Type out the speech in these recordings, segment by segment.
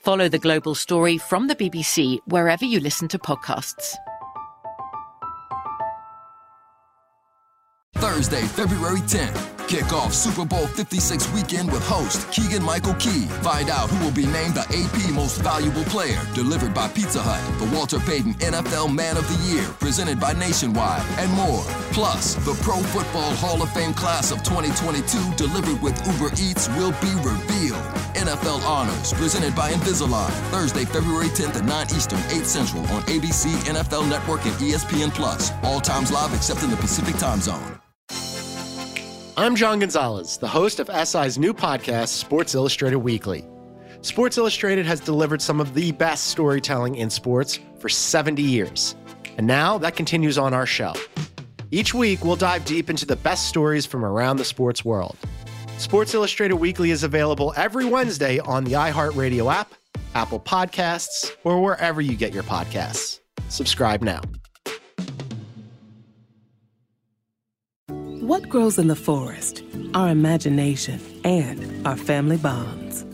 Follow the global story from the BBC wherever you listen to podcasts. Thursday, February 10th. Kick off Super Bowl 56 weekend with host Keegan Michael Key. Find out who will be named the AP Most Valuable Player, delivered by Pizza Hut, the Walter Payton NFL Man of the Year, presented by Nationwide, and more. Plus, the Pro Football Hall of Fame class of 2022, delivered with Uber Eats, will be revealed. NFL Honors, presented by Invisalign, Thursday, February 10th at 9 Eastern, 8 Central on ABC, NFL Network, and ESPN Plus. All times live except in the Pacific Time Zone. I'm John Gonzalez, the host of SI's new podcast, Sports Illustrated Weekly. Sports Illustrated has delivered some of the best storytelling in sports for 70 years. And now that continues on our show. Each week, we'll dive deep into the best stories from around the sports world. Sports Illustrated Weekly is available every Wednesday on the iHeartRadio app, Apple Podcasts, or wherever you get your podcasts. Subscribe now. What grows in the forest? Our imagination and our family bonds.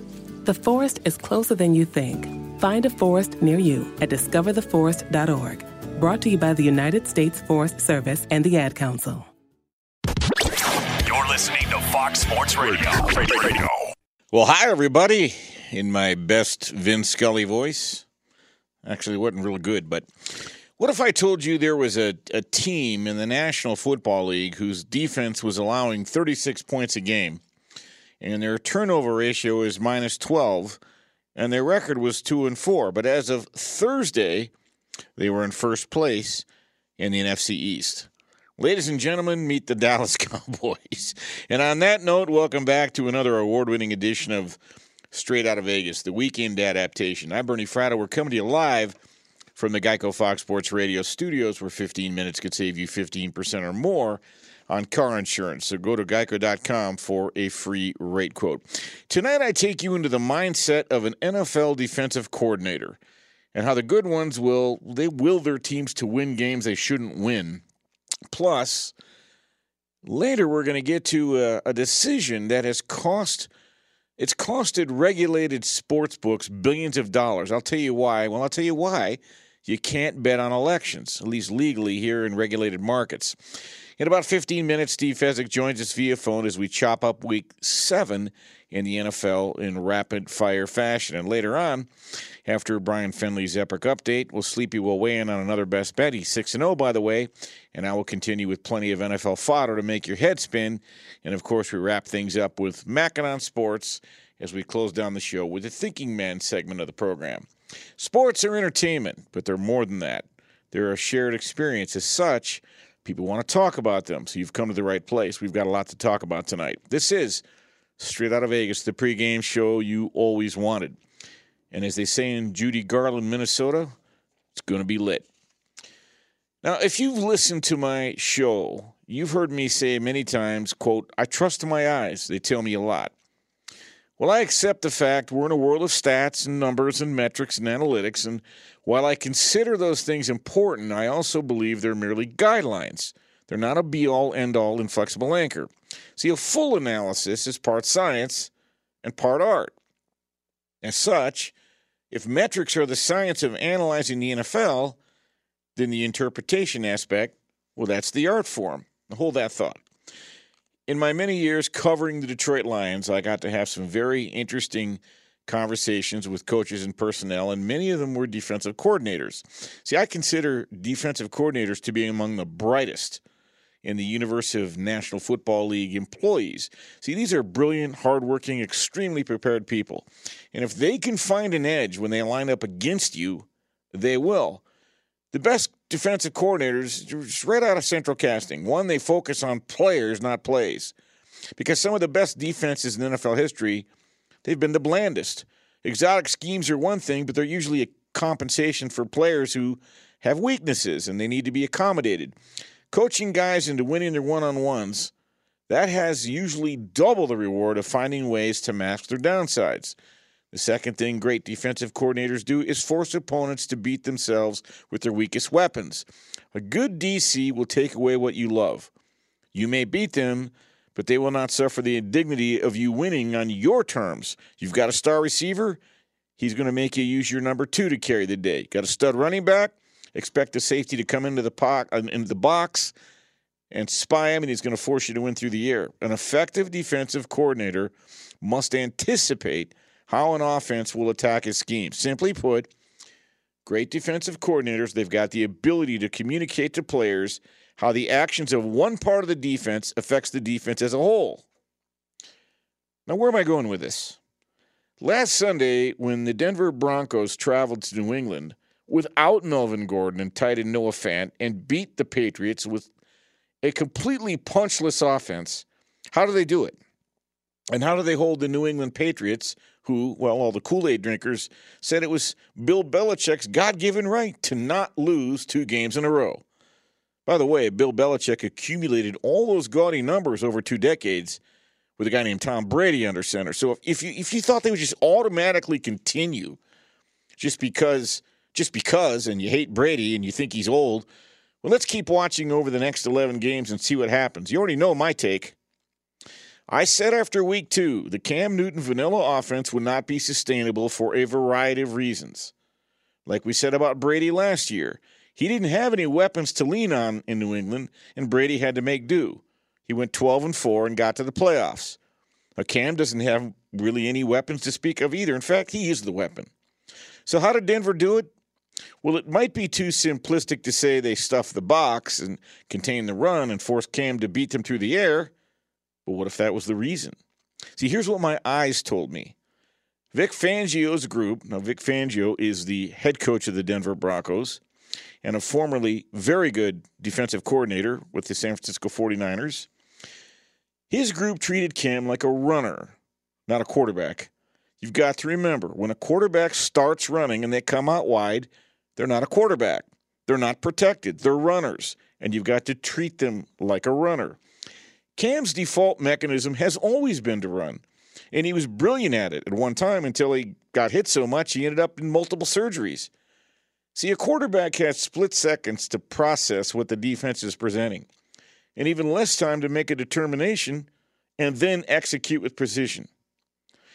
The forest is closer than you think. Find a forest near you at discovertheforest.org. Brought to you by the United States Forest Service and the Ad Council. Fox Sports Radio. Radio. Well, hi, everybody, in my best Vin Scully voice. Actually, it wasn't real good, but what if I told you there was a, a team in the National Football League whose defense was allowing 36 points a game, and their turnover ratio is minus 12, and their record was 2 and 4, but as of Thursday, they were in first place in the NFC East. Ladies and gentlemen, meet the Dallas Cowboys. And on that note, welcome back to another award winning edition of Straight Out of Vegas, the weekend adaptation. I'm Bernie Fratto. We're coming to you live from the Geico Fox Sports Radio studios, where 15 minutes could save you 15% or more on car insurance. So go to geico.com for a free rate quote. Tonight, I take you into the mindset of an NFL defensive coordinator and how the good ones will they will their teams to win games they shouldn't win. Plus, later we're going to get to a, a decision that has cost it's costed regulated sports books billions of dollars. I'll tell you why. Well, I'll tell you why you can't bet on elections, at least legally here in regulated markets. In about 15 minutes, Steve Fezzik joins us via phone as we chop up week seven in the NFL in rapid fire fashion. And later on, after Brian Finley's epic update, we'll Sleepy will weigh in on another best bet. He's 6 0, by the way. And I will continue with plenty of NFL fodder to make your head spin. And of course, we wrap things up with Mackinon Sports as we close down the show with the Thinking Man segment of the program. Sports are entertainment, but they're more than that. They're a shared experience. As such, people want to talk about them. So you've come to the right place. We've got a lot to talk about tonight. This is Straight Out of Vegas, the pregame show you always wanted. And as they say in Judy Garland, Minnesota, it's going to be lit. Now, if you've listened to my show You've heard me say many times, quote, I trust my eyes. They tell me a lot. Well, I accept the fact we're in a world of stats and numbers and metrics and analytics, and while I consider those things important, I also believe they're merely guidelines. They're not a be all, end all, inflexible anchor. See, a full analysis is part science and part art. As such, if metrics are the science of analyzing the NFL, then the interpretation aspect, well, that's the art form. Hold that thought in my many years covering the Detroit Lions, I got to have some very interesting conversations with coaches and personnel, and many of them were defensive coordinators. See, I consider defensive coordinators to be among the brightest in the University of National Football League employees. See, these are brilliant, hardworking, extremely prepared people. And if they can find an edge when they line up against you, they will. The best defensive coordinators right out of central casting. One, they focus on players, not plays. Because some of the best defenses in NFL history, they've been the blandest. Exotic schemes are one thing, but they're usually a compensation for players who have weaknesses and they need to be accommodated. Coaching guys into winning their one on ones, that has usually double the reward of finding ways to mask their downsides. The second thing great defensive coordinators do is force opponents to beat themselves with their weakest weapons. A good DC will take away what you love. You may beat them, but they will not suffer the indignity of you winning on your terms. You've got a star receiver, he's going to make you use your number two to carry the day. Got a stud running back, expect the safety to come into the, po- uh, into the box and spy him, and he's going to force you to win through the air. An effective defensive coordinator must anticipate – how an offense will attack his scheme. Simply put, great defensive coordinators, they've got the ability to communicate to players how the actions of one part of the defense affects the defense as a whole. Now, where am I going with this? Last Sunday, when the Denver Broncos traveled to New England without Melvin Gordon and tight end Noah Fant and beat the Patriots with a completely punchless offense, how do they do it? And how do they hold the New England Patriots, who, well, all the Kool Aid drinkers said it was Bill Belichick's God given right to not lose two games in a row? By the way, Bill Belichick accumulated all those gaudy numbers over two decades with a guy named Tom Brady under center. So if, you if you thought they would just automatically continue just because just because and you hate Brady and you think he's old, well let's keep watching over the next 11 games and see what happens. You already know my take. I said after week two, the Cam Newton vanilla offense would not be sustainable for a variety of reasons. Like we said about Brady last year, he didn't have any weapons to lean on in New England, and Brady had to make do. He went 12 and 4 and got to the playoffs. Now, Cam doesn't have really any weapons to speak of either. In fact, he is the weapon. So, how did Denver do it? Well, it might be too simplistic to say they stuffed the box and contained the run and forced Cam to beat them through the air. But what if that was the reason? See, here's what my eyes told me. Vic Fangio's group, now Vic Fangio is the head coach of the Denver Broncos and a formerly very good defensive coordinator with the San Francisco 49ers. His group treated Cam like a runner, not a quarterback. You've got to remember when a quarterback starts running and they come out wide, they're not a quarterback. They're not protected. They're runners, and you've got to treat them like a runner. Cam's default mechanism has always been to run, and he was brilliant at it at one time until he got hit so much he ended up in multiple surgeries. See, a quarterback has split seconds to process what the defense is presenting, and even less time to make a determination and then execute with precision.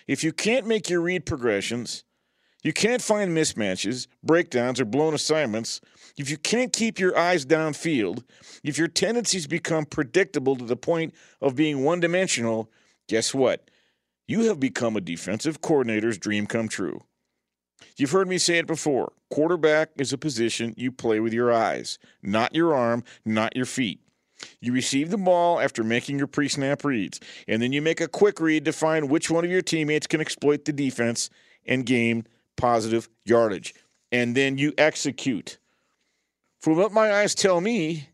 If you can't make your read progressions, you can't find mismatches, breakdowns, or blown assignments, if you can't keep your eyes downfield, if your tendencies become predictable to the point of being one dimensional, guess what? You have become a defensive coordinator's dream come true. You've heard me say it before quarterback is a position you play with your eyes, not your arm, not your feet. You receive the ball after making your pre snap reads, and then you make a quick read to find which one of your teammates can exploit the defense and gain positive yardage. And then you execute. From what my eyes tell me,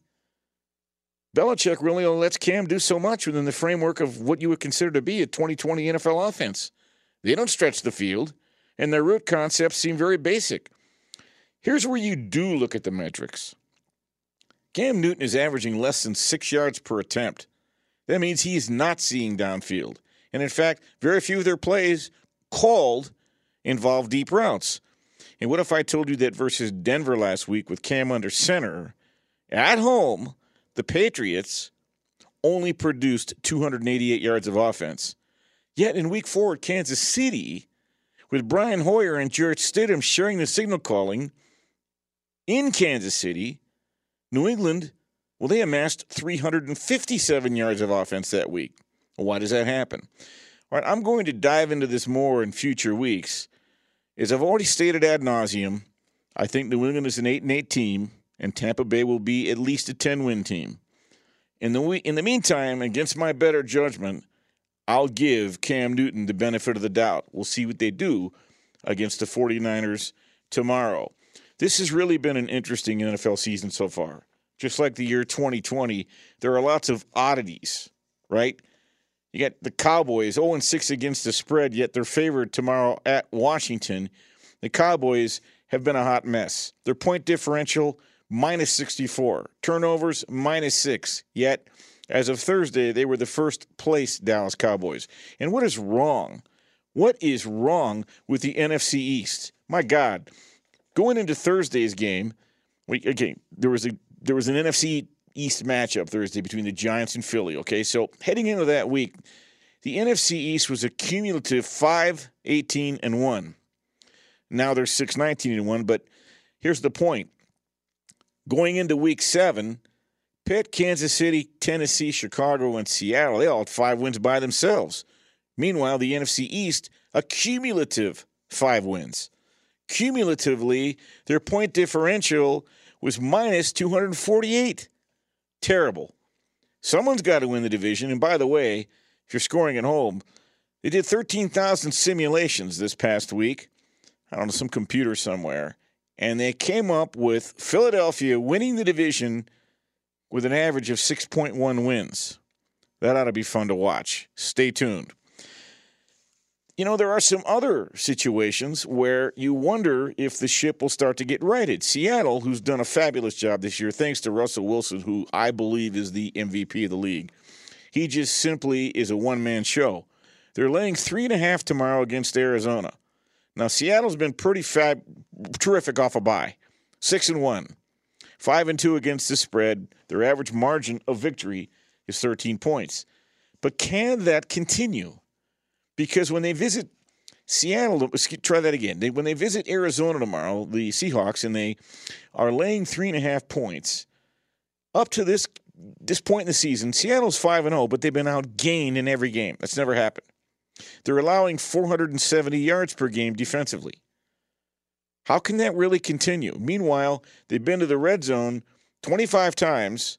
Belichick really only lets Cam do so much within the framework of what you would consider to be a 2020 NFL offense. They don't stretch the field, and their route concepts seem very basic. Here's where you do look at the metrics Cam Newton is averaging less than six yards per attempt. That means he's not seeing downfield. And in fact, very few of their plays called involve deep routes. And what if I told you that versus Denver last week with Cam under center, at home, the Patriots only produced 288 yards of offense. Yet in week four at Kansas City, with Brian Hoyer and Jarrett Stidham sharing the signal calling in Kansas City, New England, well, they amassed 357 yards of offense that week. Why does that happen? All right, I'm going to dive into this more in future weeks. As I've already stated ad nauseum, I think New England is an 8 and 8 team, and Tampa Bay will be at least a 10 win team. In the, in the meantime, against my better judgment, I'll give Cam Newton the benefit of the doubt. We'll see what they do against the 49ers tomorrow. This has really been an interesting NFL season so far. Just like the year 2020, there are lots of oddities, right? You got the Cowboys 0 6 against the spread, yet they're favored tomorrow at Washington. The Cowboys have been a hot mess. Their point differential minus 64, turnovers minus 6, yet as of Thursday, they were the first place Dallas Cowboys. And what is wrong? What is wrong with the NFC East? My God, going into Thursday's game, we, okay, there was a there was an NFC East matchup Thursday between the Giants and Philly. Okay, so heading into that week, the NFC East was a cumulative 5 18 and 1. Now they're 6 19 and 1, but here's the point. Going into week seven, Pitt, Kansas City, Tennessee, Chicago, and Seattle, they all had five wins by themselves. Meanwhile, the NFC East, a cumulative five wins. Cumulatively, their point differential was minus 248. Terrible. Someone's got to win the division. And by the way, if you're scoring at home, they did 13,000 simulations this past week. I don't know, some computer somewhere. And they came up with Philadelphia winning the division with an average of 6.1 wins. That ought to be fun to watch. Stay tuned. You know, there are some other situations where you wonder if the ship will start to get righted. Seattle, who's done a fabulous job this year, thanks to Russell Wilson, who I believe is the MVP of the league, he just simply is a one man show. They're laying three and a half tomorrow against Arizona. Now, Seattle's been pretty fab, terrific off a bye, six and one. Five and two against the spread. Their average margin of victory is 13 points. But can that continue? Because when they visit Seattle, uh, try that again. They, when they visit Arizona tomorrow, the Seahawks, and they are laying three and a half points, up to this this point in the season, Seattle's five and zero, oh, but they've been outgained in every game. That's never happened. They're allowing 470 yards per game defensively. How can that really continue? Meanwhile, they've been to the red zone 25 times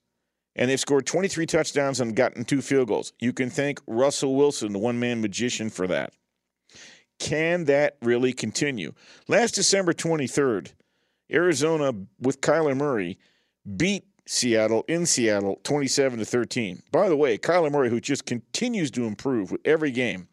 and they've scored 23 touchdowns and gotten two field goals. You can thank Russell Wilson, the one man magician, for that. Can that really continue? Last December 23rd, Arizona with Kyler Murray beat Seattle in Seattle 27 to 13. By the way, Kyler Murray, who just continues to improve with every game,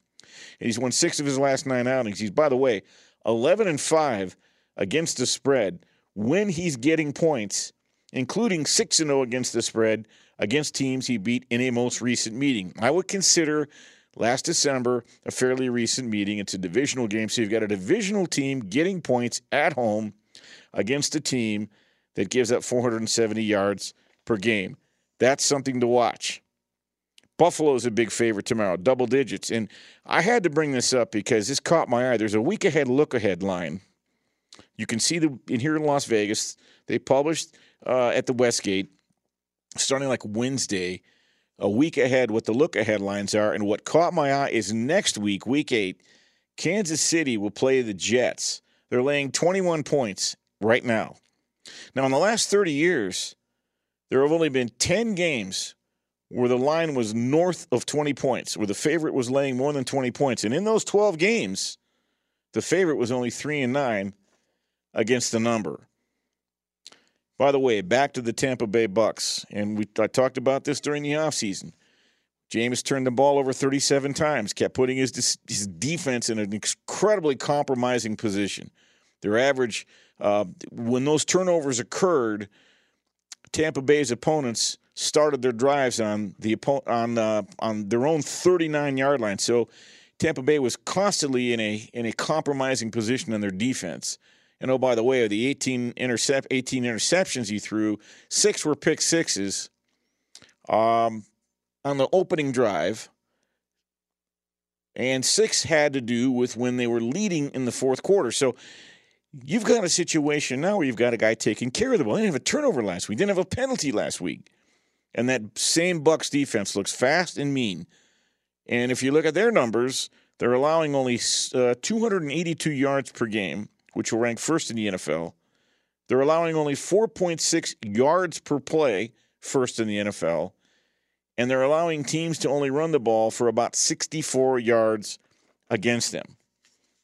and he's won six of his last nine outings. He's, by the way, 11 and 5 against the spread when he's getting points, including 6 0 against the spread against teams he beat in a most recent meeting. I would consider last December a fairly recent meeting. It's a divisional game, so you've got a divisional team getting points at home against a team that gives up 470 yards per game. That's something to watch. Buffalo's a big favorite tomorrow, double digits. And I had to bring this up because this caught my eye. There's a week ahead, look ahead line you can see the in here in Las Vegas. They published uh, at the Westgate starting like Wednesday, a week ahead, what the look ahead lines are. And what caught my eye is next week, week eight, Kansas City will play the Jets. They're laying 21 points right now. Now, in the last 30 years, there have only been 10 games where the line was north of 20 points, where the favorite was laying more than 20 points. And in those 12 games, the favorite was only 3 and 9 against the number. By the way, back to the Tampa Bay Bucks, and we I talked about this during the offseason. Jameis turned the ball over 37 times, kept putting his, his defense in an incredibly compromising position. Their average, uh, when those turnovers occurred, Tampa Bay's opponents started their drives on the on uh, on their own 39 yard line. So Tampa Bay was constantly in a in a compromising position in their defense. And oh, by the way, of the 18 intercept 18 interceptions he threw, six were pick sixes. Um, on the opening drive, and six had to do with when they were leading in the fourth quarter. So you've got a situation now where you've got a guy taking care of the ball. They didn't have a turnover last week. Didn't have a penalty last week. And that same Bucks defense looks fast and mean. And if you look at their numbers, they're allowing only uh, 282 yards per game, which will rank first in the NFL. They're allowing only 4.6 yards per play, first in the NFL. And they're allowing teams to only run the ball for about 64 yards against them.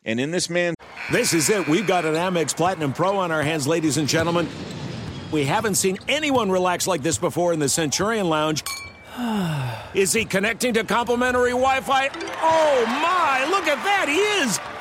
And in this man. This is it. We've got an Amex Platinum Pro on our hands, ladies and gentlemen. We haven't seen anyone relax like this before in the Centurion Lounge. Is he connecting to complimentary Wi Fi? Oh my, look at that, he is!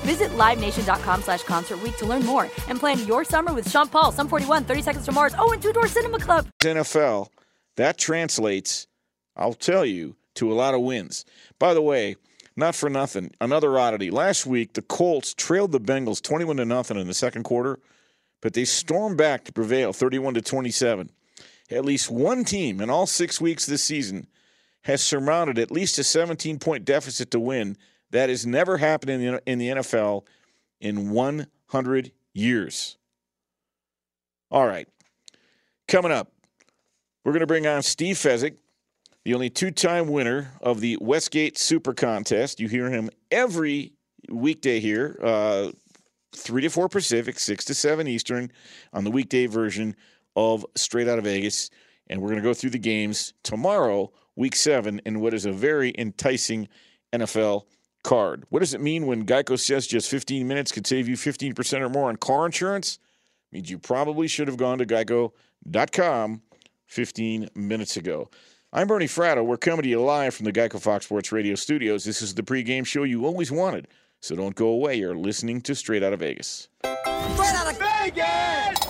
Visit LiveNation.com slash Concert to learn more and plan your summer with Sean Paul, Sum 41, 30 Seconds to Mars, oh, and Two Door Cinema Club. NFL, that translates, I'll tell you, to a lot of wins. By the way, not for nothing, another oddity. Last week, the Colts trailed the Bengals 21 to nothing in the second quarter, but they stormed back to prevail 31 to 27. At least one team in all six weeks this season has surmounted at least a 17 point deficit to win that has never happened in the, in the NFL in 100 years. All right. Coming up, we're going to bring on Steve Fezzik, the only two time winner of the Westgate Super Contest. You hear him every weekday here, uh, 3 to 4 Pacific, 6 to 7 Eastern, on the weekday version of Straight Out of Vegas. And we're going to go through the games tomorrow, week seven, in what is a very enticing NFL card. What does it mean when Geico says just 15 minutes could save you 15% or more on car insurance? It means you probably should have gone to geico.com 15 minutes ago. I'm Bernie Fratto. We're coming to you live from the Geico Fox Sports Radio studios. This is the pregame show you always wanted. So don't go away. You're listening to Straight Out of Vegas. Straight Out of Vegas!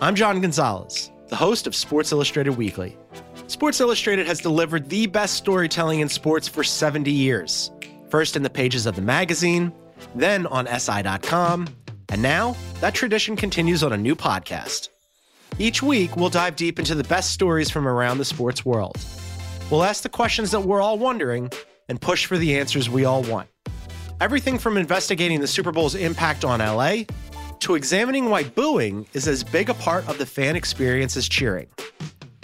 I'm John Gonzalez, the host of Sports Illustrated Weekly. Sports Illustrated has delivered the best storytelling in sports for 70 years. First in the pages of the magazine, then on SI.com, And now, that tradition continues on a new podcast. Each week, we'll dive deep into the best stories from around the sports world. We'll ask the questions that we're all wondering and push for the answers we all want. Everything from investigating the Super Bowl's impact on LA to examining why booing is as big a part of the fan experience as cheering.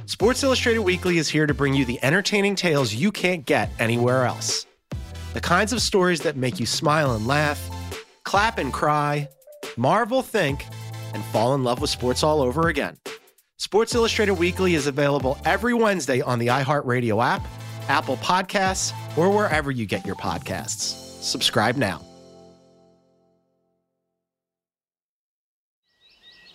Sports Illustrated Weekly is here to bring you the entertaining tales you can't get anywhere else. The kinds of stories that make you smile and laugh, clap and cry, marvel, think, and fall in love with sports all over again. Sports Illustrated Weekly is available every Wednesday on the iHeartRadio app, Apple Podcasts, or wherever you get your podcasts. Subscribe now.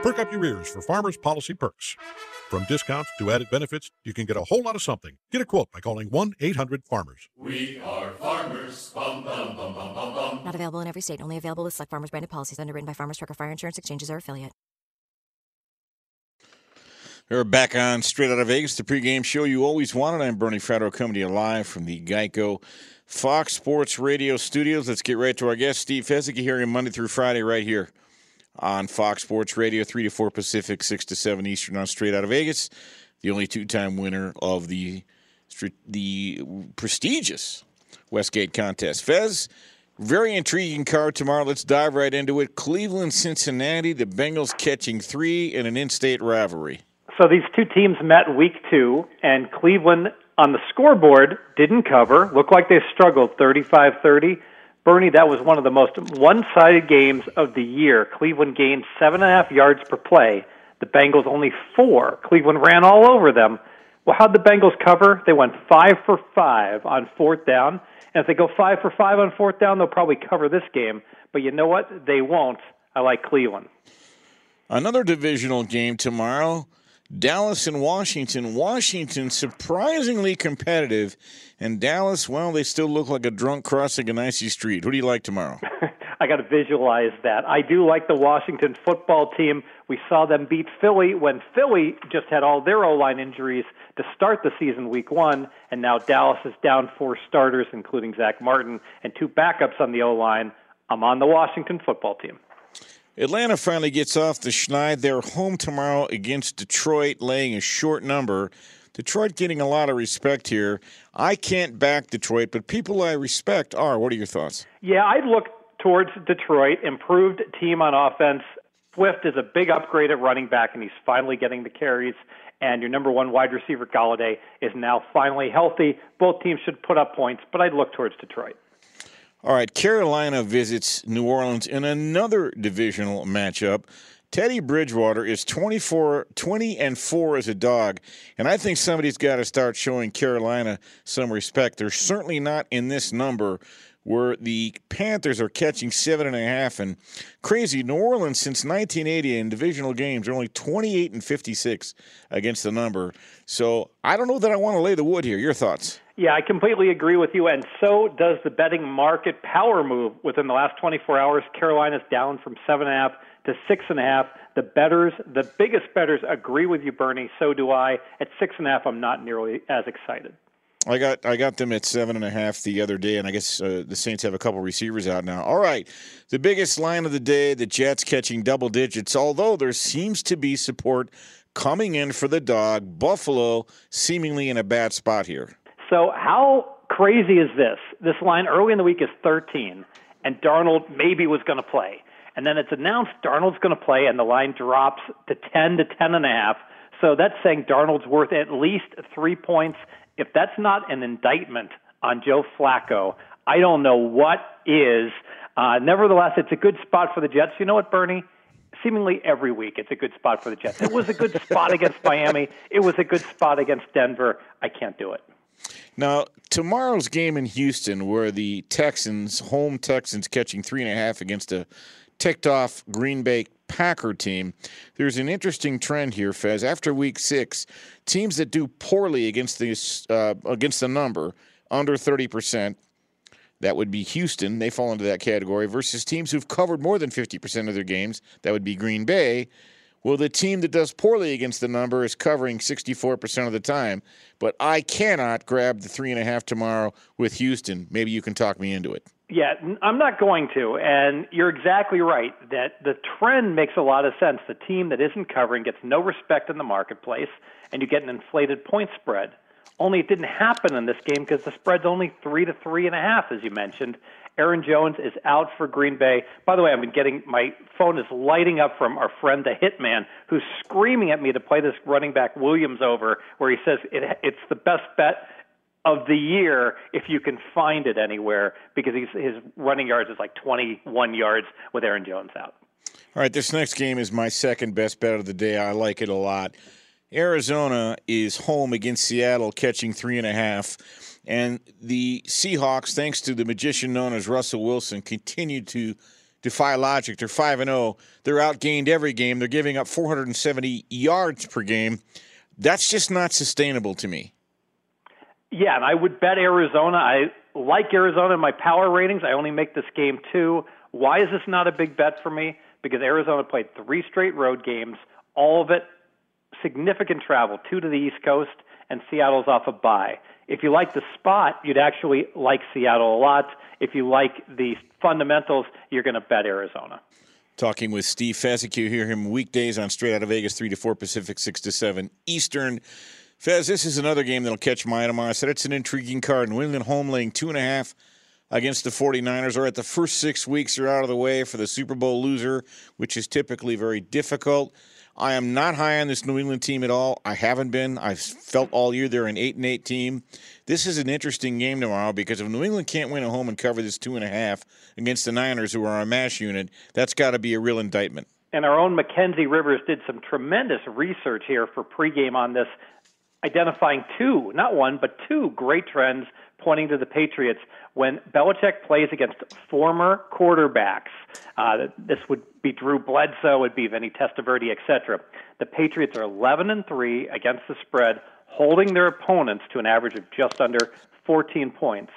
Perk up your ears for Farmers Policy Perks. From discounts to added benefits, you can get a whole lot of something. Get a quote by calling 1 800 Farmers. We are farmers. Bum, bum, bum, bum, bum, bum. Not available in every state. Only available with select farmers branded policies underwritten by Farmers Truck or Fire Insurance Exchanges or affiliate. We're back on Straight Out of Vegas, the pregame show you always wanted. I'm Bernie Fratto coming to you live from the Geico Fox Sports Radio studios. Let's get right to our guest, Steve Fezzik, here on Monday through Friday right here on Fox Sports Radio, 3 to 4 Pacific, 6 to 7 Eastern on Straight Out of Vegas. The only two time winner of the, the prestigious Westgate contest. Fez, very intriguing card tomorrow. Let's dive right into it. Cleveland, Cincinnati, the Bengals catching three in an in state rivalry. So these two teams met week two, and Cleveland on the scoreboard didn't cover. Looked like they struggled 35 30. Bernie, that was one of the most one sided games of the year. Cleveland gained seven and a half yards per play. The Bengals only four. Cleveland ran all over them. Well, how'd the Bengals cover? They went five for five on fourth down. And if they go five for five on fourth down, they'll probably cover this game. But you know what? They won't. I like Cleveland. Another divisional game tomorrow. Dallas and Washington. Washington surprisingly competitive, and Dallas, well, they still look like a drunk crossing an icy street. Who do you like tomorrow? I got to visualize that. I do like the Washington football team. We saw them beat Philly when Philly just had all their O line injuries to start the season week one, and now Dallas is down four starters, including Zach Martin, and two backups on the O line. I'm on the Washington football team. Atlanta finally gets off the schneid. They're home tomorrow against Detroit, laying a short number. Detroit getting a lot of respect here. I can't back Detroit, but people I respect are. What are your thoughts? Yeah, I'd look towards Detroit. Improved team on offense. Swift is a big upgrade at running back, and he's finally getting the carries. And your number one wide receiver, Golladay, is now finally healthy. Both teams should put up points, but I'd look towards Detroit. All right, Carolina visits New Orleans in another divisional matchup. Teddy Bridgewater is 24, 20 and 4 as a dog, and I think somebody's got to start showing Carolina some respect. They're certainly not in this number where the Panthers are catching seven and a half and crazy. New Orleans since 1980 in divisional games are only 28 and 56 against the number. So I don't know that I want to lay the wood here. Your thoughts? Yeah, I completely agree with you, and so does the betting market power move within the last 24 hours. Carolina's down from seven and a half to six and a half. The bettors, the biggest bettors, agree with you, Bernie. So do I. At six and a half, I'm not nearly as excited. I got I got them at seven and a half the other day, and I guess uh, the Saints have a couple receivers out now. All right, the biggest line of the day: the Jets catching double digits. Although there seems to be support coming in for the dog, Buffalo seemingly in a bad spot here. So how crazy is this? This line early in the week is 13, and Darnold maybe was going to play, and then it's announced Darnold's going to play, and the line drops to 10 to 10 and a half. So that's saying Darnold's worth at least three points. If that's not an indictment on Joe Flacco, I don't know what is. Uh, nevertheless, it's a good spot for the Jets. You know what, Bernie? Seemingly every week, it's a good spot for the Jets. It was a good spot against Miami. It was a good spot against Denver. I can't do it. Now, tomorrow's game in Houston, where the Texans, home Texans, catching three and a half against a ticked off Green Bay Packer team. There's an interesting trend here, Fez. After week six, teams that do poorly against the, uh, against the number, under 30%, that would be Houston. They fall into that category versus teams who've covered more than 50% of their games. That would be Green Bay. Well, the team that does poorly against the number is covering 64% of the time. But I cannot grab the three and a half tomorrow with Houston. Maybe you can talk me into it. Yeah, I'm not going to. And you're exactly right that the trend makes a lot of sense. The team that isn't covering gets no respect in the marketplace, and you get an inflated point spread. Only it didn't happen in this game because the spread's only three to three and a half, as you mentioned. Aaron Jones is out for Green Bay. By the way, I've been getting my phone is lighting up from our friend the Hitman, who's screaming at me to play this running back Williams over, where he says it, it's the best bet of the year if you can find it anywhere because he's, his running yards is like 21 yards with Aaron Jones out. All right, this next game is my second best bet of the day. I like it a lot. Arizona is home against Seattle, catching three and a half. And the Seahawks, thanks to the magician known as Russell Wilson, continue to defy logic. They're 5 and 0. They're outgained every game. They're giving up 470 yards per game. That's just not sustainable to me. Yeah, and I would bet Arizona. I like Arizona in my power ratings. I only make this game two. Why is this not a big bet for me? Because Arizona played three straight road games, all of it significant travel, two to the East Coast, and Seattle's off a bye. If you like the spot, you'd actually like Seattle a lot. If you like the fundamentals, you're going to bet Arizona. Talking with Steve. You hear him weekdays on Straight Out of Vegas, 3 to 4 Pacific, 6 to 7 Eastern. Fez, this is another game that'll catch my eye tomorrow. I said it's an intriguing card. New England home laying two and a half against the 49ers are at the first six weeks are out of the way for the Super Bowl loser, which is typically very difficult. I am not high on this New England team at all. I haven't been. I've felt all year they're an eight and eight team. This is an interesting game tomorrow because if New England can't win at home and cover this two and a half against the Niners, who are a mash unit, that's got to be a real indictment. And our own Mackenzie Rivers did some tremendous research here for pregame on this, identifying two, not one, but two great trends pointing to the Patriots when Belichick plays against former quarterbacks. Uh, this would be Drew Bledsoe, would be Vinny Testaverde, etc. The Patriots are 11 and three against the spread, holding their opponents to an average of just under 14 points.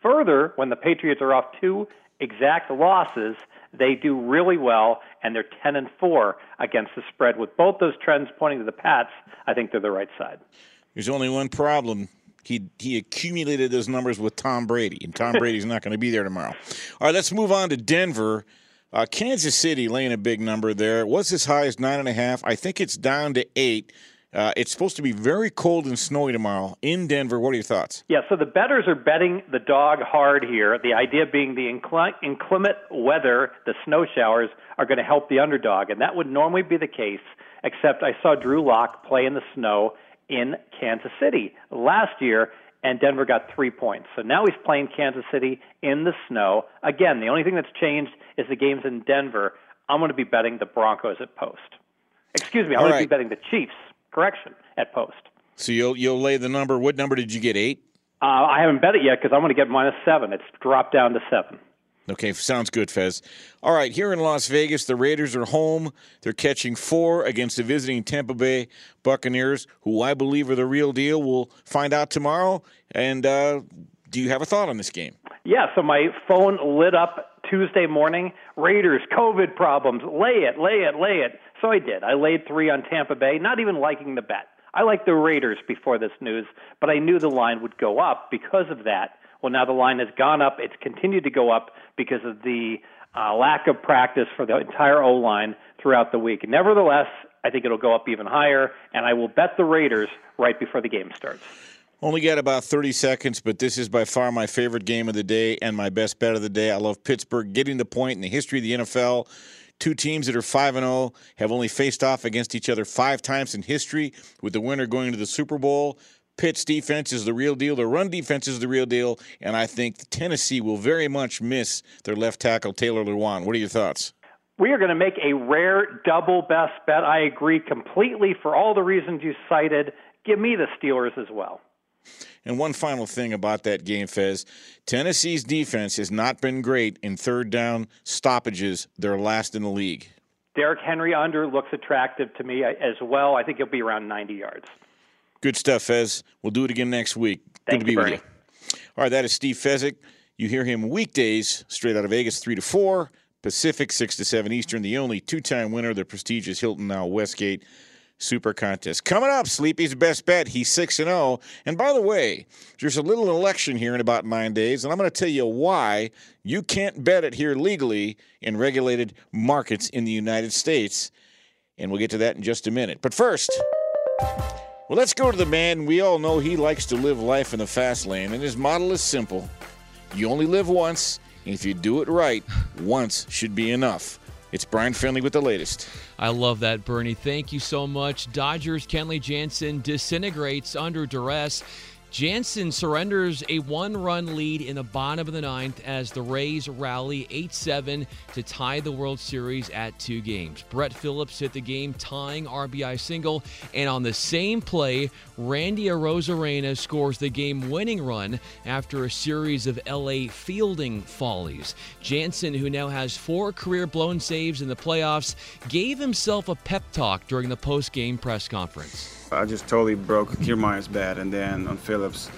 Further, when the Patriots are off two exact losses, they do really well, and they're 10 and four against the spread. With both those trends pointing to the Pats, I think they're the right side. There's only one problem he he accumulated those numbers with Tom Brady, and Tom Brady's not going to be there tomorrow. All right, let's move on to Denver. Uh, Kansas City laying a big number there. It was as high as nine and a half. I think it's down to eight. Uh, it's supposed to be very cold and snowy tomorrow in Denver. What are your thoughts? Yeah, so the bettors are betting the dog hard here. The idea being the inclement weather, the snow showers, are going to help the underdog, and that would normally be the case. Except I saw Drew Lock play in the snow, in Kansas City last year, and Denver got three points. So now he's playing Kansas City in the snow. Again, the only thing that's changed is the game's in Denver. I'm going to be betting the Broncos at post. Excuse me, I'm going right. to be betting the Chiefs. Correction at post. So you'll you'll lay the number. What number did you get? Eight. Uh, I haven't bet it yet because I'm going to get minus seven. It's dropped down to seven. Okay, sounds good, Fez. All right, here in Las Vegas, the Raiders are home. They're catching four against the visiting Tampa Bay Buccaneers, who I believe are the real deal. We'll find out tomorrow. And uh, do you have a thought on this game? Yeah, so my phone lit up Tuesday morning. Raiders, COVID problems. Lay it, lay it, lay it. So I did. I laid three on Tampa Bay, not even liking the bet. I liked the Raiders before this news, but I knew the line would go up because of that. Well, now the line has gone up. It's continued to go up because of the uh, lack of practice for the entire O line throughout the week. Nevertheless, I think it'll go up even higher, and I will bet the Raiders right before the game starts. Only got about 30 seconds, but this is by far my favorite game of the day and my best bet of the day. I love Pittsburgh getting the point in the history of the NFL. Two teams that are 5 and 0 have only faced off against each other 5 times in history with the winner going to the Super Bowl. Pitt's defense is the real deal. The run defense is the real deal. And I think Tennessee will very much miss their left tackle, Taylor Lewan. What are your thoughts? We are going to make a rare double best bet. I agree completely for all the reasons you cited. Give me the Steelers as well. And one final thing about that game, Fez Tennessee's defense has not been great in third down stoppages. They're last in the league. Derrick Henry under looks attractive to me as well. I think he'll be around 90 yards. Good stuff, Fez. We'll do it again next week. Thank Good to be with you. All right, that is Steve Fezzik. You hear him weekdays straight out of Vegas, 3 to 4, Pacific, 6 to 7 Eastern, the only two time winner of the prestigious Hilton Now Westgate Super Contest. Coming up, Sleepy's best bet. He's 6 and 0. And by the way, there's a little election here in about nine days, and I'm going to tell you why you can't bet it here legally in regulated markets in the United States. And we'll get to that in just a minute. But first, well, let's go to the man. We all know he likes to live life in the fast lane, and his model is simple you only live once, and if you do it right, once should be enough. It's Brian Finley with the latest. I love that, Bernie. Thank you so much. Dodgers Kenley Jansen disintegrates under duress. Jansen surrenders a one run lead in the bottom of the ninth as the Rays rally 8 7 to tie the World Series at two games. Brett Phillips hit the game tying RBI single, and on the same play, Randy Arozarena scores the game winning run after a series of LA fielding follies. Jansen, who now has four career blown saves in the playoffs, gave himself a pep talk during the post game press conference. I just totally broke Kiermaier's bat, and then on Phillips,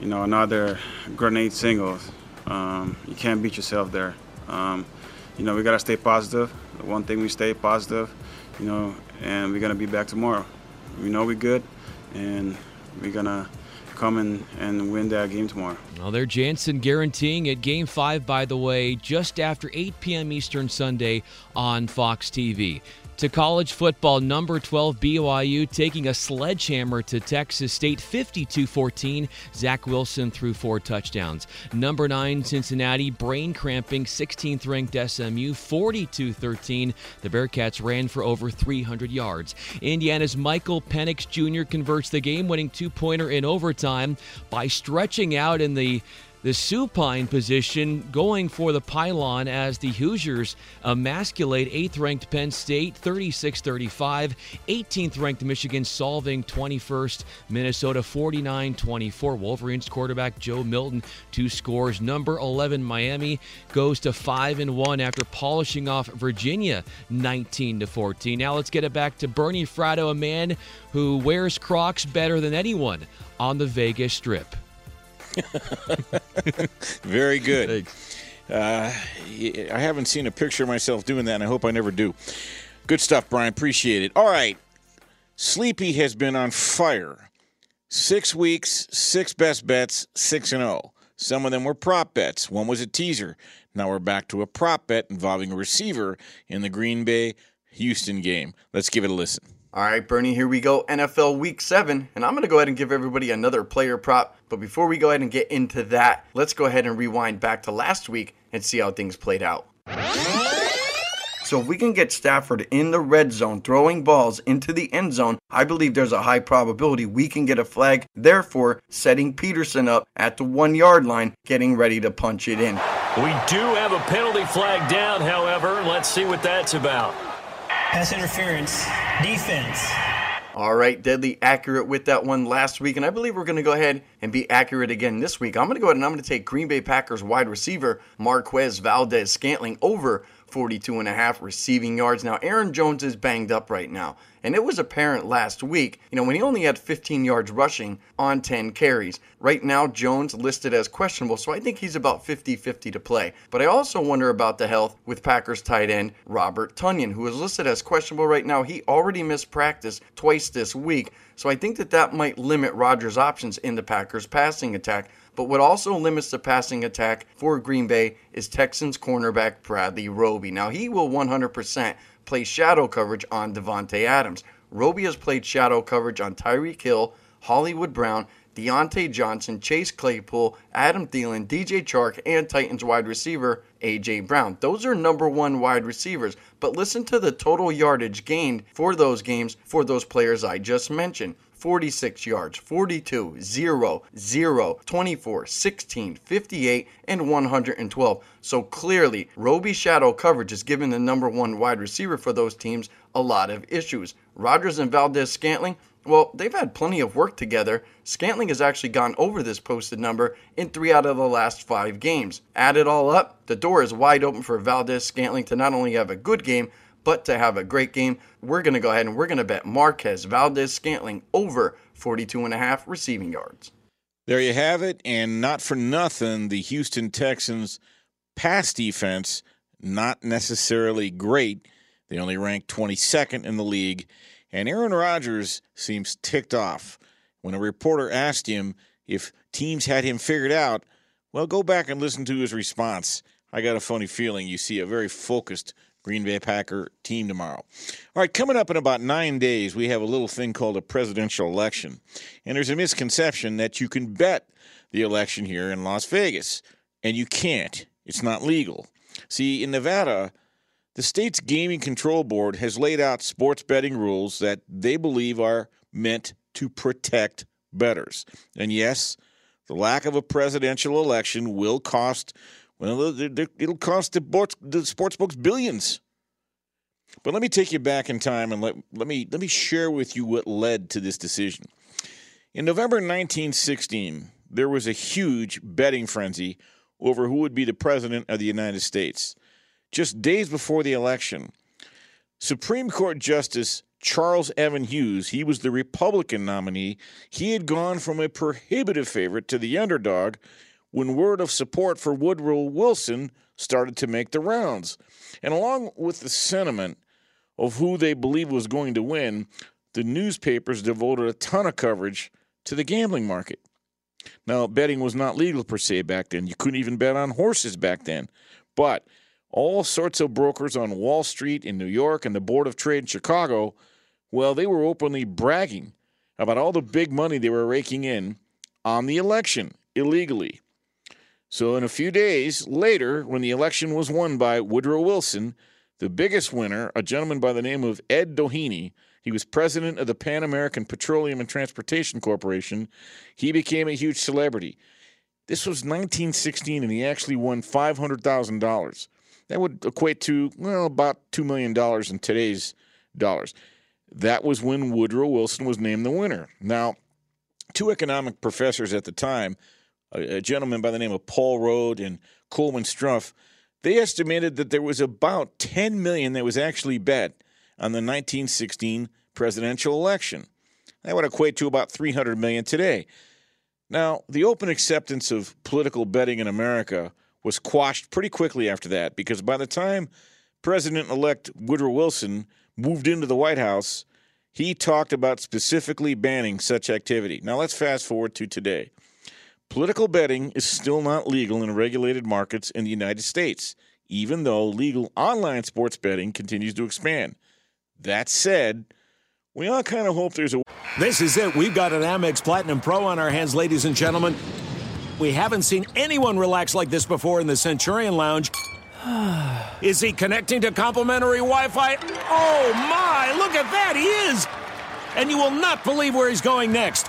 you know, another grenade single. Um, you can't beat yourself there. Um, you know, we gotta stay positive. The one thing we stay positive, you know, and we're gonna be back tomorrow. We know we're good, and we're gonna come in and win that game tomorrow. Well, they're Jansen guaranteeing it. Game five, by the way, just after 8 p.m. Eastern Sunday on Fox TV to college football. Number 12 BYU taking a sledgehammer to Texas State 52 14. Zach Wilson threw four touchdowns. Number 9 Cincinnati brain cramping 16th ranked SMU 42 13. The Bearcats ran for over 300 yards. Indiana's Michael Penix Jr. converts the game winning two pointer in overtime by stretching out in the the supine position going for the pylon as the Hoosiers emasculate 8th ranked Penn State 36 35, 18th ranked Michigan solving 21st, Minnesota 49 24. Wolverines quarterback Joe Milton, two scores. Number 11 Miami goes to 5 and 1 after polishing off Virginia 19 to 14. Now let's get it back to Bernie Fratto, a man who wears Crocs better than anyone on the Vegas Strip. Very good. Uh, I haven't seen a picture of myself doing that, and I hope I never do. Good stuff, Brian. Appreciate it. All right. Sleepy has been on fire. Six weeks, six best bets, six and zero. Some of them were prop bets. One was a teaser. Now we're back to a prop bet involving a receiver in the Green Bay Houston game. Let's give it a listen. All right, Bernie, here we go. NFL Week 7, and I'm going to go ahead and give everybody another player prop. But before we go ahead and get into that, let's go ahead and rewind back to last week and see how things played out. So if we can get Stafford in the red zone throwing balls into the end zone, I believe there's a high probability we can get a flag, therefore setting Peterson up at the 1-yard line getting ready to punch it in. We do have a penalty flag down, however. Let's see what that's about. Pass interference, defense. All right, deadly accurate with that one last week, and I believe we're going to go ahead and be accurate again this week. I'm going to go ahead and I'm going to take Green Bay Packers wide receiver Marquez Valdes Scantling over 42 and a half receiving yards. Now, Aaron Jones is banged up right now. And it was apparent last week, you know, when he only had 15 yards rushing on 10 carries. Right now, Jones listed as questionable, so I think he's about 50 50 to play. But I also wonder about the health with Packers tight end Robert Tonyan, who is listed as questionable right now. He already missed practice twice this week, so I think that that might limit Rodgers' options in the Packers' passing attack. But what also limits the passing attack for Green Bay is Texans cornerback Bradley Roby. Now, he will 100% play shadow coverage on Davante Adams. Roby has played shadow coverage on Tyreek Hill, Hollywood Brown, Diontae Johnson, Chase Claypool, Adam Thielen, DJ Chark, and Titans wide receiver A.J. Brown. Those are number one wide receivers. But listen to the total yardage gained for those games for those players I just mentioned. 46 yards, 42, 0, 0, 24, 16, 58, and 112. So clearly, Roby shadow coverage is giving the number one wide receiver for those teams a lot of issues. Rodgers and Valdes Scantling, Well, they've had plenty of work together. Scantling has actually gone over this posted number in three out of the last five games. Add it all up, the door is wide open for Valdes Scantling to not only have a good game, but to have a great game. We're going to go ahead and we're going to bet Marquez Valdes Scantling over 42 and a half receiving yards. There you have it. And not for nothing, the Houston Texans pass defense, not necessarily great. They only rank 22nd in the league. And Aaron Rodgers seems ticked off. When a reporter asked him if teams had him figured out, well, go back and listen to his response. I got a funny feeling you see a very focused Green Bay Packer team tomorrow. All right, coming up in about nine days, we have a little thing called a presidential election. And there's a misconception that you can bet the election here in Las Vegas, and you can't. It's not legal. See, in Nevada, the state's gaming control board has laid out sports betting rules that they believe are meant to protect bettors. And yes, the lack of a presidential election will cost well, it'll cost the, the sports books billions. But let me take you back in time and let, let me let me share with you what led to this decision. In November 1916, there was a huge betting frenzy over who would be the president of the United States. Just days before the election, Supreme Court Justice Charles Evan Hughes, he was the Republican nominee. He had gone from a prohibitive favorite to the underdog when word of support for Woodrow Wilson started to make the rounds. And along with the sentiment of who they believed was going to win, the newspapers devoted a ton of coverage to the gambling market. Now, betting was not legal per se back then. You couldn't even bet on horses back then. But all sorts of brokers on Wall Street in New York and the Board of Trade in Chicago, well, they were openly bragging about all the big money they were raking in on the election illegally. So, in a few days later, when the election was won by Woodrow Wilson, the biggest winner, a gentleman by the name of Ed Doheny, he was president of the Pan American Petroleum and Transportation Corporation. He became a huge celebrity. This was 1916, and he actually won $500,000. That would equate to, well, about $2 million in today's dollars. That was when Woodrow Wilson was named the winner. Now, two economic professors at the time a, a gentleman by the name of Paul Rhode and Koleman Strumpf, they estimated that there was about 10 million that was actually bet on the 1916 presidential election. That would equate to about 300 million today. Now, the open acceptance of political betting in America was quashed pretty quickly after that because by the time President elect Woodrow Wilson moved into the White House, he talked about specifically banning such activity. Now, let's fast forward to today. Political betting is still not legal in regulated markets in the United States, even though legal online sports betting continues to expand. That said, we all kind of hope there's a. This is it. We've got an Amex Platinum Pro on our hands, ladies and gentlemen. We haven't seen anyone relax like this before in the Centurion Lounge. is he connecting to complimentary Wi Fi? Oh, my! Look at that! He is! and you will not believe where he's going next.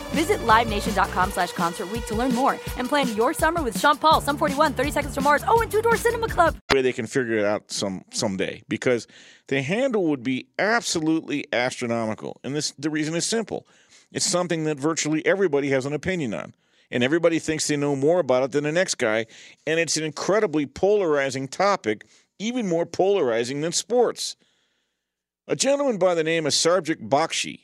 Visit LiveNation.com slash Concert to learn more and plan your summer with Sean Paul, Sum 41, 30 Seconds to Mars, oh, and Two Door Cinema Club. Way they can figure it out some someday because the handle would be absolutely astronomical. And this the reason is simple. It's something that virtually everybody has an opinion on. And everybody thinks they know more about it than the next guy. And it's an incredibly polarizing topic, even more polarizing than sports. A gentleman by the name of Sarjik Bakshi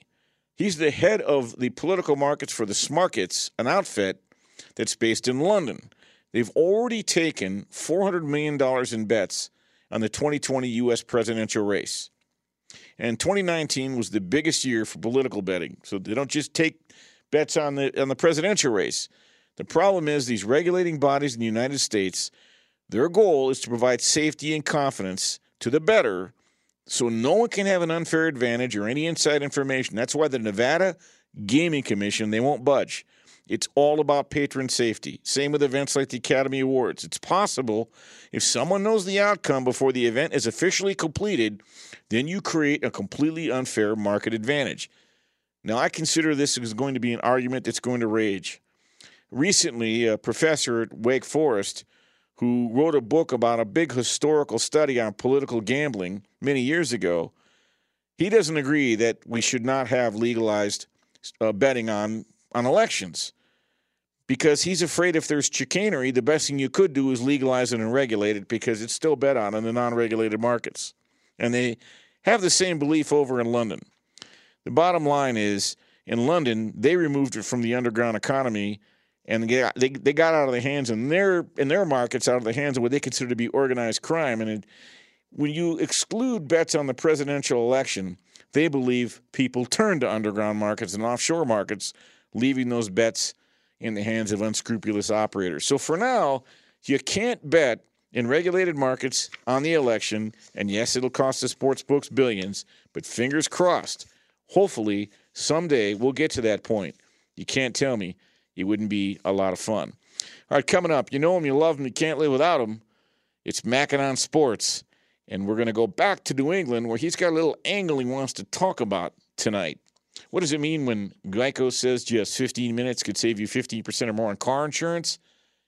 He's the head of the political markets for the Smarkets, an outfit that's based in London. They've already taken $400 million in bets on the 2020 U.S. presidential race. And 2019 was the biggest year for political betting. So they don't just take bets on the on the presidential race. The problem is these regulating bodies in the United States, their goal is to provide safety and confidence to the bettor so no one can have an unfair advantage or any inside information. That's why the Nevada Gaming Commission, they won't budge. It's all about patron safety. Same with events like the Academy Awards. It's possible if someone knows the outcome before the event is officially completed, then you create a completely unfair market advantage. Now, I consider this is going to be an argument that's going to rage. Recently, a professor at Wake Forest who wrote a book about a big historical study on political gambling many years ago, he doesn't agree that we should not have legalized uh, betting on on elections because he's afraid if there's chicanery, the best thing you could do is legalize it and regulate it because it's still bet on in the non-regulated markets, and they have the same belief over in London. The bottom line is, in London, they removed it from the underground economy and they they, they got out of the hands in their in their markets out of the hands of what they consider to be organized crime. And it, when you exclude bets on the presidential election, they believe people turn to underground markets and offshore markets, leaving those bets in the hands of unscrupulous operators. So for now, you can't bet in regulated markets on the election. And yes, it'll cost the sports books billions, but fingers crossed. Hopefully, someday we'll get to that point. You can't tell me it wouldn't be a lot of fun. All right, coming up, you know him, you love him, you can't live without him. It's Mackin on Sports, and we're going to go back to New England where he's got a little angle he wants to talk about tonight. What does it mean when Geico says just 15 minutes could save you 15% or more on car insurance?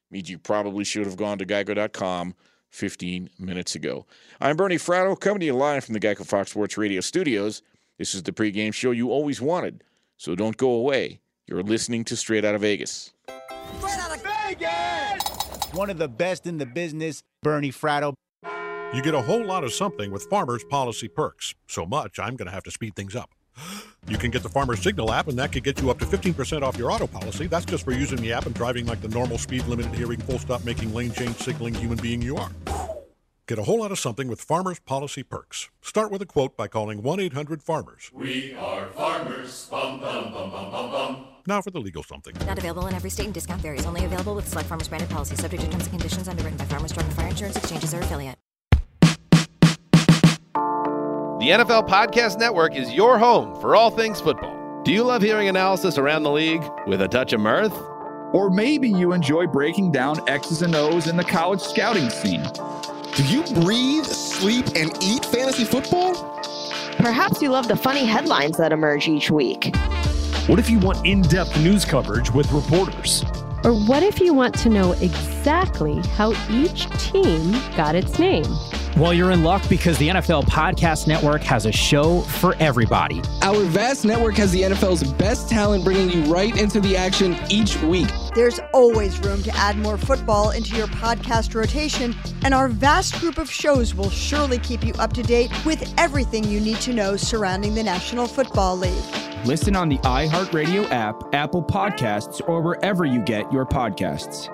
It means you probably should have gone to geico.com 15 minutes ago. I'm Bernie Fratto, coming to you live from the Geico Fox Sports Radio studios. This is the pregame show you always wanted, so don't go away. You're listening to Straight Out of Vegas. Straight out of Vegas! One of the best in the business, Bernie Fratto. You get a whole lot of something with Farmers Policy Perks. So much, I'm going to have to speed things up. You can get the Farmers Signal app, and that could get you up to 15% off your auto policy. That's just for using the app and driving like the normal speed limit hearing, full stop making lane change signaling human being you are. Get a whole lot of something with Farmers Policy Perks. Start with a quote by calling 1 800 Farmers. We are farmers. Bum, bum, bum, bum, bum, bum. Now for the legal something. Not available in every state and discount varies. Only available with select farmers branded policies subject to terms and conditions underwritten by Farmers Truck and Fire Insurance Exchanges or affiliate. The NFL Podcast Network is your home for all things football. Do you love hearing analysis around the league with a touch of mirth? Or maybe you enjoy breaking down X's and O's in the college scouting scene. Do you breathe, sleep, and eat fantasy football? Perhaps you love the funny headlines that emerge each week. What if you want in depth news coverage with reporters? Or what if you want to know exactly how each team got its name? Well, you're in luck because the NFL Podcast Network has a show for everybody. Our vast network has the NFL's best talent bringing you right into the action each week. There's always room to add more football into your podcast rotation, and our vast group of shows will surely keep you up to date with everything you need to know surrounding the National Football League. Listen on the iHeartRadio app, Apple Podcasts, or wherever you get your podcasts.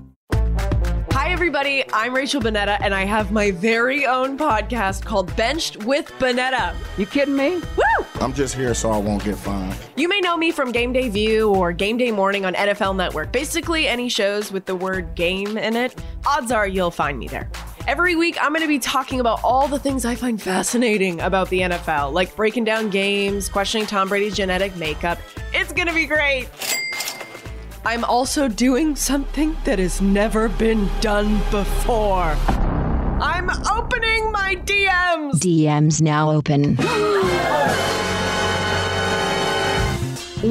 Hi, everybody. I'm Rachel Bonnetta, and I have my very own podcast called Benched with Bonnetta. You kidding me? Woo! I'm just here so I won't get fined. You may know me from Game Day View or Game Day Morning on NFL Network. Basically, any shows with the word game in it, odds are you'll find me there. Every week, I'm going to be talking about all the things I find fascinating about the NFL, like breaking down games, questioning Tom Brady's genetic makeup. It's going to be great. I'm also doing something that has never been done before. I'm opening my DMs. DMs now open.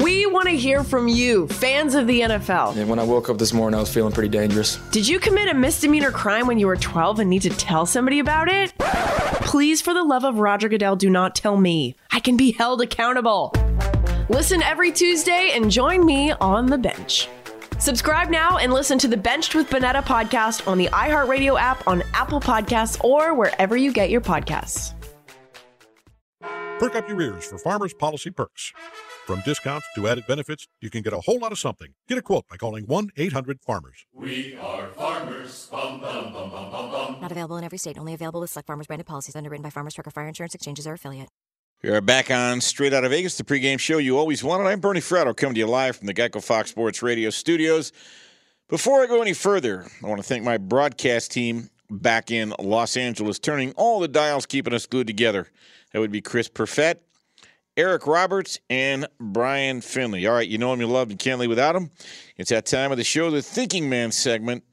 We want to hear from you, fans of the NFL. And when I woke up this morning, I was feeling pretty dangerous. Did you commit a misdemeanor crime when you were 12 and need to tell somebody about it? Please, for the love of Roger Goodell, do not tell me. I can be held accountable. Listen every Tuesday and join me on the bench. Subscribe now and listen to the Benched with Bonnetta podcast on the iHeartRadio app, on Apple Podcasts, or wherever you get your podcasts. Perk up your ears for Farmers Policy Perks. From discounts to added benefits, you can get a whole lot of something. Get a quote by calling 1 800 Farmers. We are farmers. Bum, bum, bum, bum, bum, bum. Not available in every state. Only available with select farmers branded policies underwritten by Farmers Trucker Fire Insurance Exchanges or affiliate. We are back on Straight Out of Vegas, the pregame show you always wanted. I'm Bernie Fratto, coming to you live from the Geico Fox Sports Radio studios. Before I go any further, I want to thank my broadcast team back in Los Angeles, turning all the dials, keeping us glued together. That would be Chris Perfett, Eric Roberts, and Brian Finley. All right, you know him, you love him, can't live without him. It's that time of the show, the Thinking Man segment,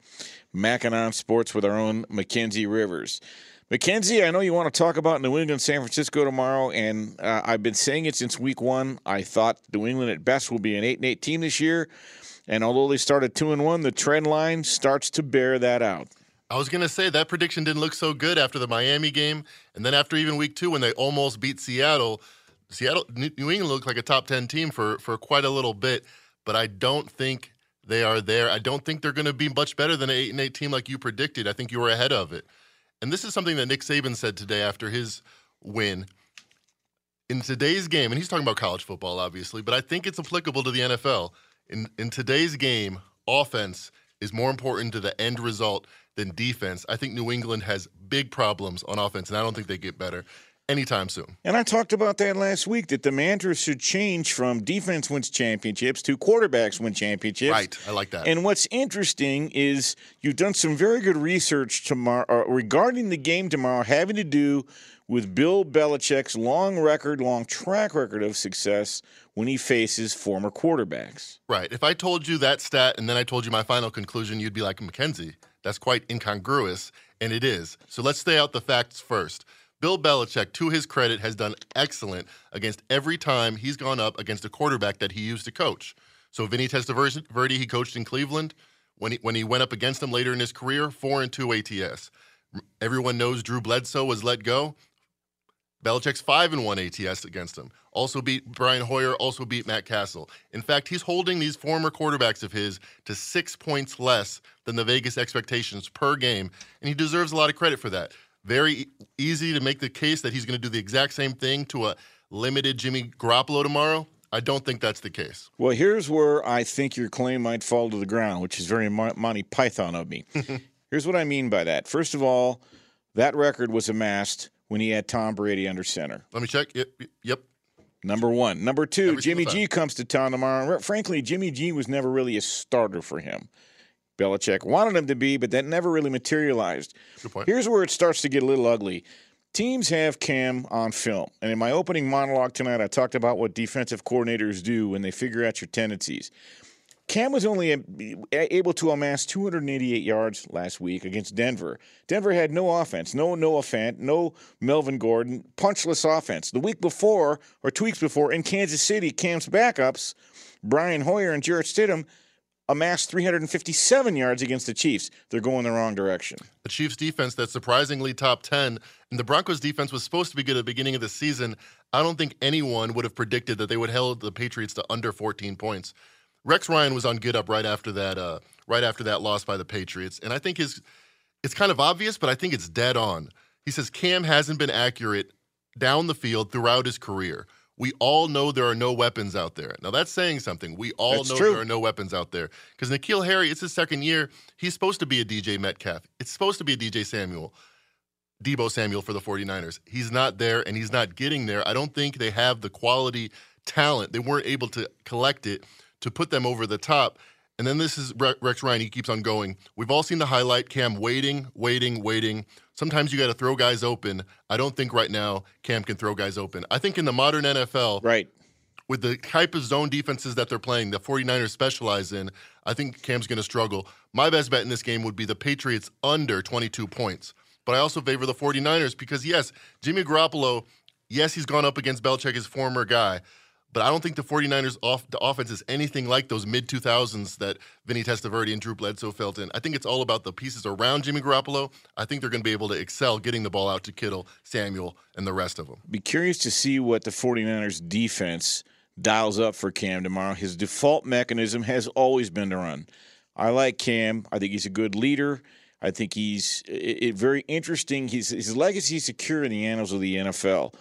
Mackin on Sports with our own Mackenzie Rivers. Mackenzie, I know you want to talk about New England, San Francisco tomorrow, and uh, I've been saying it since week one. I thought New England at best will be an eight and eight team this year, and although they started two and one, the trend line starts to bear that out. I was going to say that prediction didn't look so good after the Miami game, and then after even week two when they almost beat Seattle. Seattle, New England looked like a top ten team for for quite a little bit, but I don't think they are there. I don't think they're going to be much better than an eight and eight team like you predicted. I think you were ahead of it. And this is something that Nick Saban said today after his win. In today's game, and he's talking about college football, obviously, but I think it's applicable to the NFL. In in today's game, offense is more important to the end result than defense. I think New England has big problems on offense, and I don't think they get better anytime soon. And I talked about that last week that the mantra should change from defense wins championships to quarterbacks win championships. Right, I like that. And what's interesting is you've done some very good research tomorrow uh, regarding the game tomorrow, having to do with Bill Belichick's long record, long track record of success when he faces former quarterbacks. Right. If I told you that stat and then I told you my final conclusion, you'd be like, Mackenzie, that's quite incongruous, and it is. So let's stay out the facts first. Bill Belichick, to his credit, has done excellent against every time he's gone up against a quarterback that he used to coach. So Vinny Testaverde, he coached in Cleveland. When he, when he went up against him later in his career, four and two ATS. Everyone knows Drew Bledsoe was let go. Belichick's five and one ATS against him. Also beat Brian Hoyer. Also beat Matt Cassel. In fact, he's holding these former quarterbacks of his to six points less than the Vegas expectations per game, and he deserves a lot of credit for that. Very easy to make the case that he's going to do the exact same thing to a limited Jimmy Garoppolo tomorrow. I don't think that's the case. Well, here's where I think your claim might fall to the ground, which is very Monty Python of me. here's what I mean by that. First of all, that record was amassed when he had Tom Brady under center. Let me check. Yep. yep. Number one. Number two, Every Jimmy G comes to town tomorrow. Frankly, Jimmy G was never really a starter for him. Belichick wanted him to be, but that never really materialized. Good point. Here's where it starts to get a little ugly. Teams have Cam on film. And in my opening monologue tonight, I talked about what defensive coordinators do when they figure out your tendencies. Cam was only able to amass 288 yards last week against Denver. Denver had no offense, no Noah Fant, no Melvin Gordon, punchless offense. The week before, or two weeks before, in Kansas City, Cam's backups, Brian Hoyer and Jarrett Stidham, amassed 357 yards against the Chiefs. They're going the wrong direction. The Chiefs defense that's surprisingly top 10, and the Broncos defense was supposed to be good at the beginning of the season. I don't think anyone would have predicted that they would held the Patriots to under 14 points. Rex Ryan was on get up right after that uh, right after that loss by the Patriots, and I think his it's kind of obvious, but I think it's dead on. He says Cam hasn't been accurate down the field throughout his career. We all know there are no weapons out there. Now that's saying something. We all That's know true. there are no weapons out there because N'Keal Harry, it's his second year. He's supposed to be a DJ Metcalf. It's supposed to be a DJ Samuel. Deebo Samuel for the 49ers. He's not there and he's not getting there. I don't think they have the quality talent. They weren't able to collect it to put them over the top. And then this is Rex Ryan. He keeps on going. We've all seen the highlight Cam waiting, waiting, waiting. Sometimes you got to throw guys open. I don't think right now Cam can throw guys open. I think in the modern NFL, right, with the type of zone defenses that they're playing, the 49ers specialize in, I think Cam's going to struggle. My best bet in this game would be the Patriots under 22 points. But I also favor the 49ers because, yes, Jimmy Garoppolo, yes, he's gone up against Belichick, his former guy. But I don't think the 49ers off the offense is anything like those mid 2000s that Vinny Testaverde and Drew Bledsoe felt in. I think it's all about the pieces around Jimmy Garoppolo. I think they're going to be able to excel getting the ball out to Kittle, Samuel, and the rest of them. Be curious to see what the 49ers defense dials up for Cam tomorrow. His default mechanism has always been to run. I like Cam. I think he's a good leader. I think he's it, it very interesting. He's, his legacy is secure in the annals of the NFL,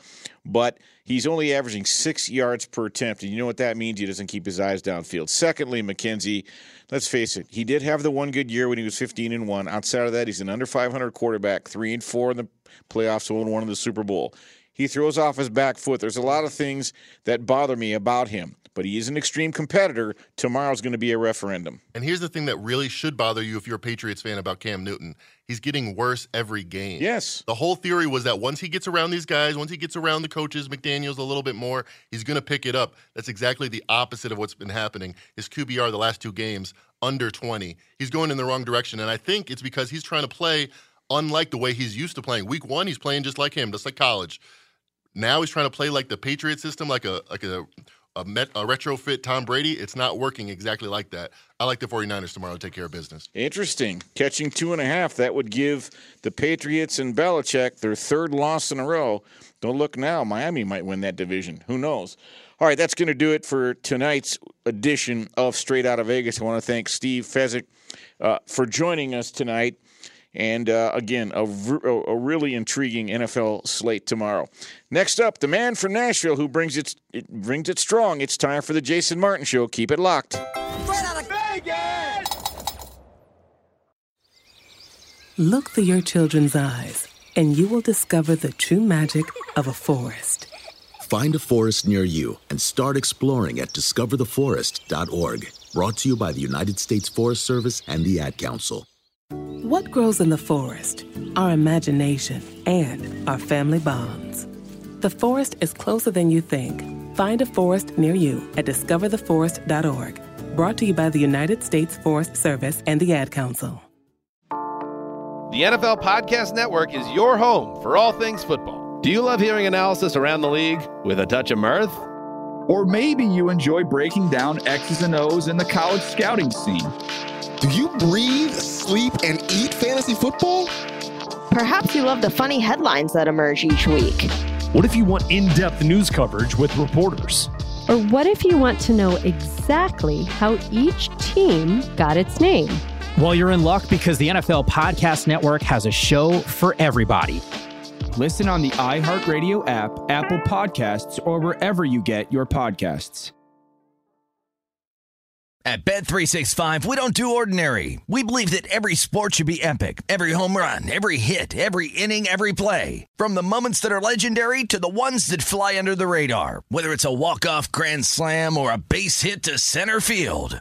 but he's only averaging six yards per attempt, and you know what that means? He doesn't keep his eyes downfield. Secondly, Mackenzie, let's face it, he did have the one good year when he was 15 and one. Outside of that, he's an under 500 quarterback, three and four in the playoffs, one and one in the Super Bowl. He throws off his back foot. There's a lot of things that bother me about him, but he is an extreme competitor. Tomorrow's going to be a referendum. And here's the thing that really should bother you if you're a Patriots fan about Cam Newton. He's getting worse every game. Yes. The whole theory was that once he gets around these guys, once he gets around the coaches, McDaniels a little bit more, he's going to pick it up. That's exactly the opposite of what's been happening. His QBR the last two games under 20. He's going in the wrong direction and I think it's because he's trying to play unlike the way he's used to playing. Week 1 he's playing just like him, just like college. Now he's trying to play like the Patriot system, like a like a a, met, a retrofit Tom Brady. It's not working exactly like that. I like the 49ers tomorrow to take care of business. Interesting. Catching two and a half, that would give the Patriots and Belichick their third loss in a row. Don't look now. Miami might win that division. Who knows? All right, that's going to do it for tonight's edition of Straight Out of Vegas. I want to thank Steve Fezzik uh, for joining us tonight. And uh, again, a, a, really intriguing NFL slate tomorrow. Next up, the man from Nashville who brings it, it brings it strong. It's time for the Jason Martin Show. Keep it locked. Straight out of Vegas! Look through your children's eyes, and you will discover the true magic of a forest. Find a forest near you and start exploring at discovertheforest.org. Brought to you by the United States Forest Service and the Ad Council. What grows in the forest? Our imagination and our family bonds. The forest is closer than you think. Find a forest near you at discovertheforest.org. Brought to you by the United States Forest Service and the Ad Council. The NFL Podcast Network is your home for all things football. Do you love hearing analysis around the league with a touch of mirth? Or maybe you enjoy breaking down X's and O's in the college scouting scene. Do you breathe, sleep, and eat fantasy football? Perhaps you love the funny headlines that emerge each week. What if you want in depth news coverage with reporters? Or what if you want to know exactly how each team got its name? Well, you're in luck because the NFL Podcast Network has a show for everybody. Listen on the iHeartRadio app, Apple Podcasts, or wherever you get your podcasts. At Bet365, we don't do ordinary. We believe that every sport should be epic. Every home run, every hit, every inning, every play. From the moments that are legendary to the ones that fly under the radar. Whether it's a walk-off grand slam or a base hit to center field.